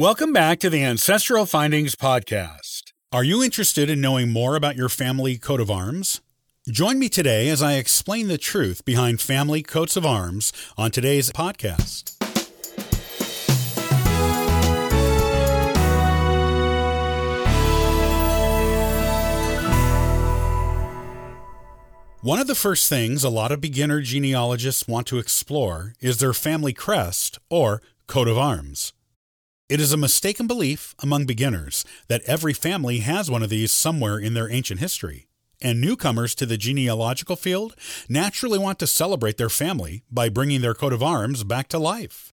Welcome back to the Ancestral Findings Podcast. Are you interested in knowing more about your family coat of arms? Join me today as I explain the truth behind family coats of arms on today's podcast. One of the first things a lot of beginner genealogists want to explore is their family crest or coat of arms. It is a mistaken belief among beginners that every family has one of these somewhere in their ancient history, and newcomers to the genealogical field naturally want to celebrate their family by bringing their coat of arms back to life.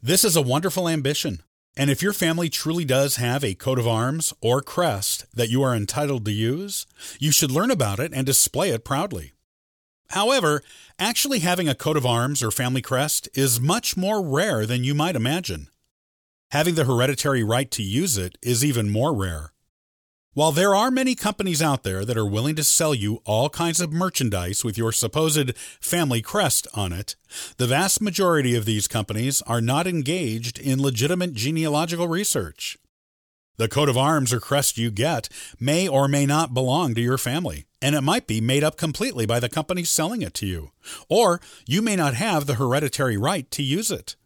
This is a wonderful ambition, and if your family truly does have a coat of arms or crest that you are entitled to use, you should learn about it and display it proudly. However, actually having a coat of arms or family crest is much more rare than you might imagine. Having the hereditary right to use it is even more rare. While there are many companies out there that are willing to sell you all kinds of merchandise with your supposed family crest on it, the vast majority of these companies are not engaged in legitimate genealogical research. The coat of arms or crest you get may or may not belong to your family, and it might be made up completely by the company selling it to you, or you may not have the hereditary right to use it.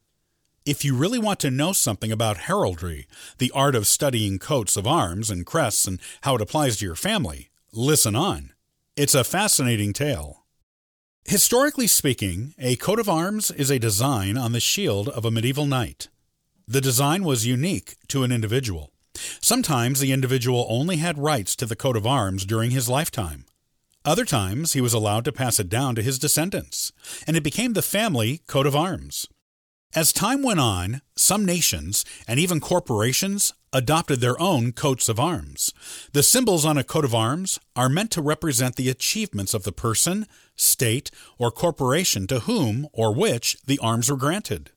If you really want to know something about heraldry, the art of studying coats of arms and crests and how it applies to your family, listen on. It's a fascinating tale. Historically speaking, a coat of arms is a design on the shield of a medieval knight. The design was unique to an individual. Sometimes the individual only had rights to the coat of arms during his lifetime. Other times he was allowed to pass it down to his descendants, and it became the family coat of arms. As time went on, some nations and even corporations adopted their own coats of arms. The symbols on a coat of arms are meant to represent the achievements of the person, state, or corporation to whom or which the arms were granted.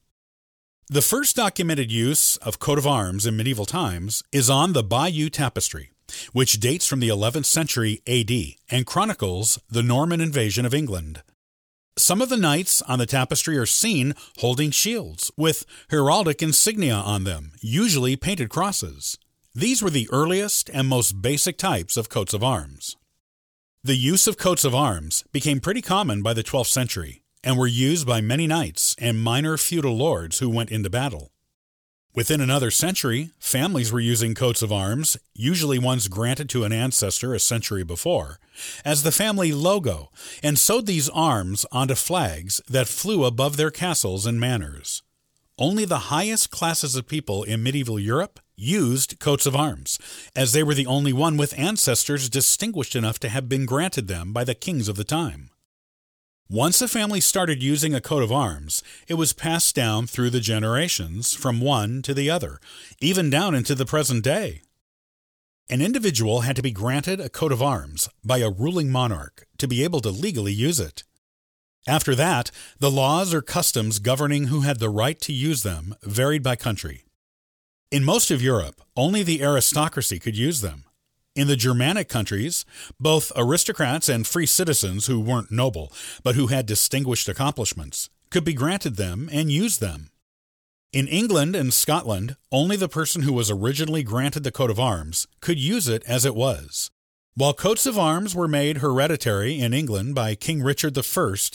The first documented use of coat of arms in medieval times is on the Bayeux Tapestry, which dates from the 11th century AD and chronicles the Norman invasion of England. Some of the knights on the tapestry are seen holding shields with heraldic insignia on them, usually painted crosses. These were the earliest and most basic types of coats of arms. The use of coats of arms became pretty common by the 12th century and were used by many knights and minor feudal lords who went into battle. Within another century, families were using coats of arms, usually ones granted to an ancestor a century before, as the family logo, and sewed these arms onto flags that flew above their castles and manors. Only the highest classes of people in medieval Europe used coats of arms, as they were the only one with ancestors distinguished enough to have been granted them by the kings of the time. Once a family started using a coat of arms, it was passed down through the generations from one to the other, even down into the present day. An individual had to be granted a coat of arms by a ruling monarch to be able to legally use it. After that, the laws or customs governing who had the right to use them varied by country. In most of Europe, only the aristocracy could use them. In the Germanic countries, both aristocrats and free citizens who weren't noble, but who had distinguished accomplishments, could be granted them and use them. In England and Scotland, only the person who was originally granted the coat of arms could use it as it was. While coats of arms were made hereditary in England by King Richard I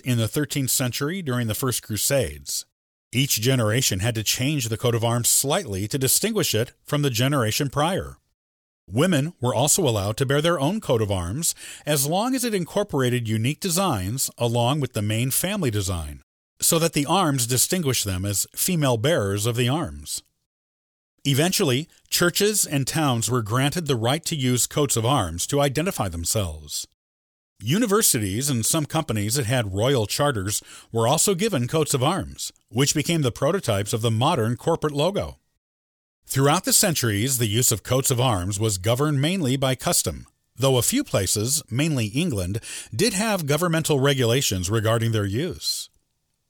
in the 13th century during the First Crusades, each generation had to change the coat of arms slightly to distinguish it from the generation prior. Women were also allowed to bear their own coat of arms as long as it incorporated unique designs along with the main family design, so that the arms distinguished them as female bearers of the arms. Eventually, churches and towns were granted the right to use coats of arms to identify themselves. Universities and some companies that had royal charters were also given coats of arms, which became the prototypes of the modern corporate logo. Throughout the centuries, the use of coats of arms was governed mainly by custom, though a few places, mainly England, did have governmental regulations regarding their use.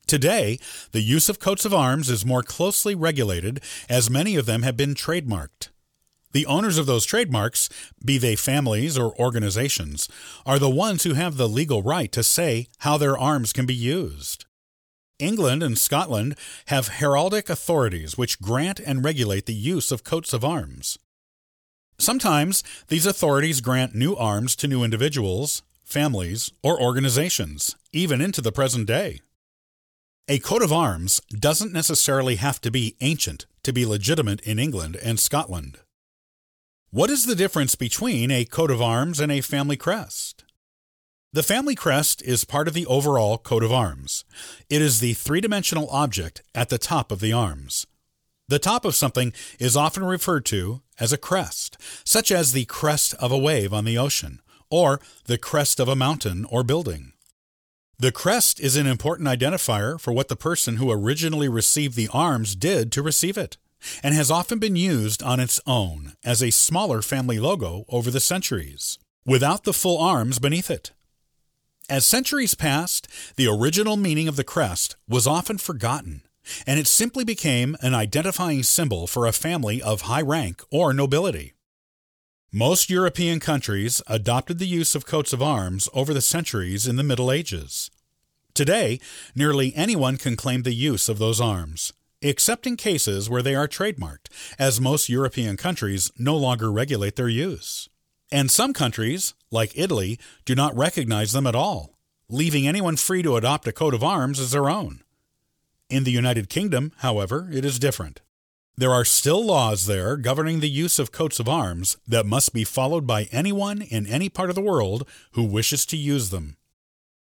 Today, the use of coats of arms is more closely regulated as many of them have been trademarked. The owners of those trademarks, be they families or organizations, are the ones who have the legal right to say how their arms can be used. England and Scotland have heraldic authorities which grant and regulate the use of coats of arms. Sometimes these authorities grant new arms to new individuals, families, or organizations, even into the present day. A coat of arms doesn't necessarily have to be ancient to be legitimate in England and Scotland. What is the difference between a coat of arms and a family crest? The family crest is part of the overall coat of arms. It is the three dimensional object at the top of the arms. The top of something is often referred to as a crest, such as the crest of a wave on the ocean, or the crest of a mountain or building. The crest is an important identifier for what the person who originally received the arms did to receive it and has often been used on its own as a smaller family logo over the centuries, without the full arms beneath it. As centuries passed, the original meaning of the crest was often forgotten, and it simply became an identifying symbol for a family of high rank or nobility. Most European countries adopted the use of coats of arms over the centuries in the Middle Ages. Today, nearly anyone can claim the use of those arms, except in cases where they are trademarked, as most European countries no longer regulate their use. And some countries, like Italy, do not recognize them at all, leaving anyone free to adopt a coat of arms as their own. In the United Kingdom, however, it is different. There are still laws there governing the use of coats of arms that must be followed by anyone in any part of the world who wishes to use them.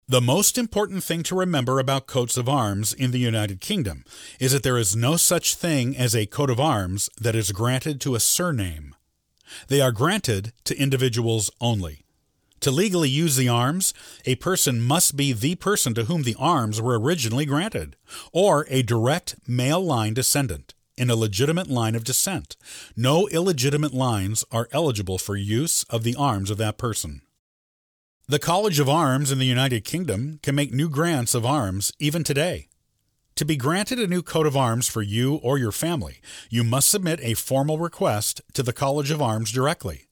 The most important thing to remember about coats of arms in the United Kingdom is that there is no such thing as a coat of arms that is granted to a surname. They are granted to individuals only. To legally use the arms, a person must be the person to whom the arms were originally granted, or a direct male line descendant in a legitimate line of descent. No illegitimate lines are eligible for use of the arms of that person. The College of Arms in the United Kingdom can make new grants of arms even today. To be granted a new coat of arms for you or your family, you must submit a formal request to the College of Arms directly.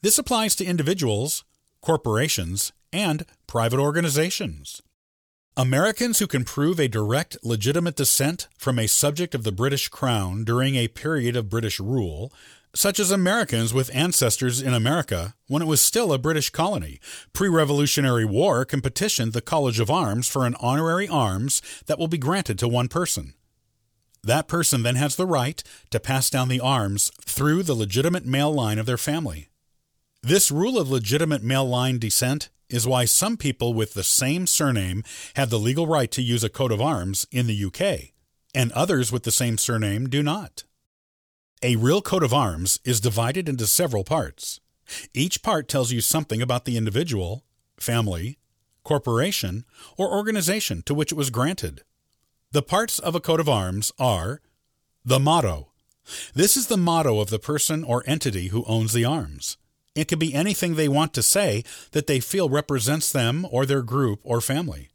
This applies to individuals, corporations, and private organizations. Americans who can prove a direct, legitimate descent from a subject of the British Crown during a period of British rule such as Americans with ancestors in America when it was still a British colony. Pre Revolutionary War can petition the College of Arms for an honorary arms that will be granted to one person. That person then has the right to pass down the arms through the legitimate male line of their family. This rule of legitimate male line descent is why some people with the same surname have the legal right to use a coat of arms in the UK, and others with the same surname do not. A real coat of arms is divided into several parts. Each part tells you something about the individual, family, corporation, or organization to which it was granted. The parts of a coat of arms are the motto. This is the motto of the person or entity who owns the arms. It can be anything they want to say that they feel represents them or their group or family.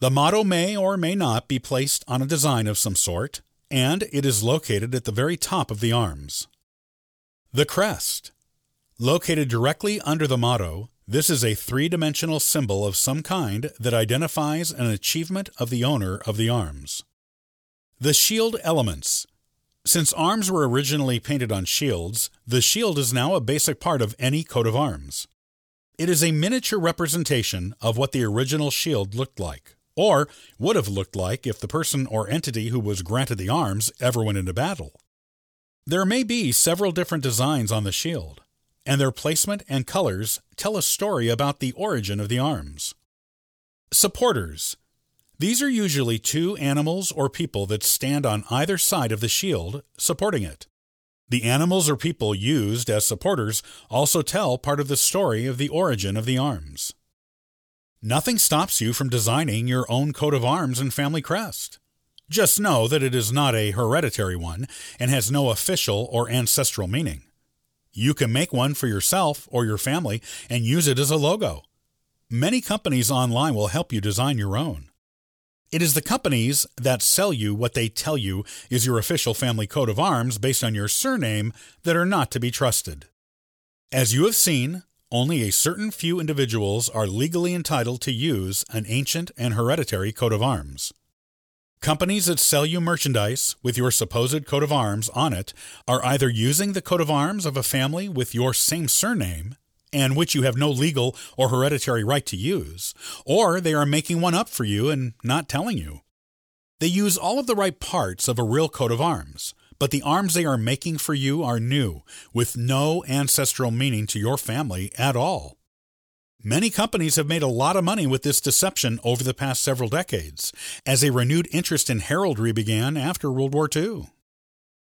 The motto may or may not be placed on a design of some sort, and it is located at the very top of the arms. The crest. Located directly under the motto, this is a three dimensional symbol of some kind that identifies an achievement of the owner of the arms. The shield elements. Since arms were originally painted on shields, the shield is now a basic part of any coat of arms. It is a miniature representation of what the original shield looked like or would have looked like if the person or entity who was granted the arms ever went into battle. There may be several different designs on the shield, and their placement and colors tell a story about the origin of the arms. Supporters. These are usually two animals or people that stand on either side of the shield, supporting it. The animals or people used as supporters also tell part of the story of the origin of the arms. Nothing stops you from designing your own coat of arms and family crest. Just know that it is not a hereditary one and has no official or ancestral meaning. You can make one for yourself or your family and use it as a logo. Many companies online will help you design your own. It is the companies that sell you what they tell you is your official family coat of arms based on your surname that are not to be trusted. As you have seen, only a certain few individuals are legally entitled to use an ancient and hereditary coat of arms. Companies that sell you merchandise with your supposed coat of arms on it are either using the coat of arms of a family with your same surname, and which you have no legal or hereditary right to use, or they are making one up for you and not telling you. They use all of the right parts of a real coat of arms, but the arms they are making for you are new, with no ancestral meaning to your family at all. Many companies have made a lot of money with this deception over the past several decades, as a renewed interest in heraldry began after World War II.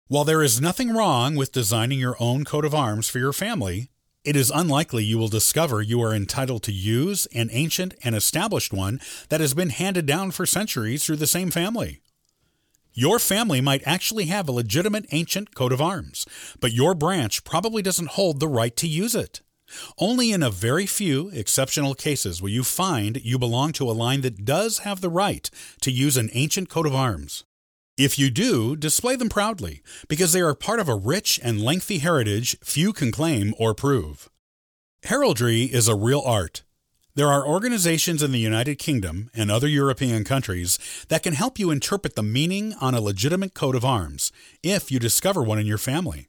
While there is nothing wrong with designing your own coat of arms for your family, it is unlikely you will discover you are entitled to use an ancient and established one that has been handed down for centuries through the same family. Your family might actually have a legitimate ancient coat of arms, but your branch probably doesn't hold the right to use it. Only in a very few exceptional cases will you find you belong to a line that does have the right to use an ancient coat of arms. If you do, display them proudly, because they are part of a rich and lengthy heritage few can claim or prove. Heraldry is a real art. There are organizations in the United Kingdom and other European countries that can help you interpret the meaning on a legitimate coat of arms if you discover one in your family.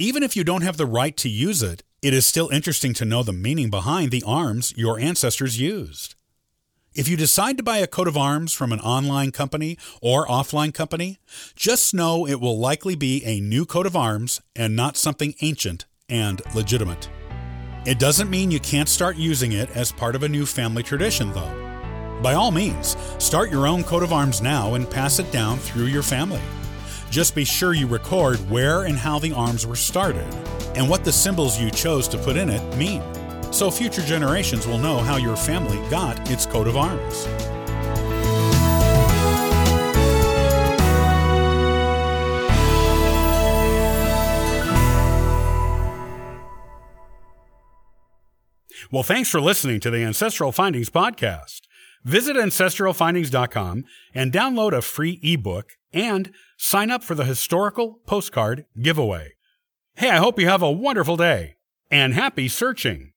Even if you don't have the right to use it, it is still interesting to know the meaning behind the arms your ancestors used. If you decide to buy a coat of arms from an online company or offline company, just know it will likely be a new coat of arms and not something ancient and legitimate. It doesn't mean you can't start using it as part of a new family tradition, though. By all means, start your own coat of arms now and pass it down through your family. Just be sure you record where and how the arms were started and what the symbols you chose to put in it mean, so future generations will know how your family got its coat of arms. Well, thanks for listening to the Ancestral Findings Podcast. Visit ancestralfindings.com and download a free ebook and sign up for the historical postcard giveaway. Hey, I hope you have a wonderful day and happy searching.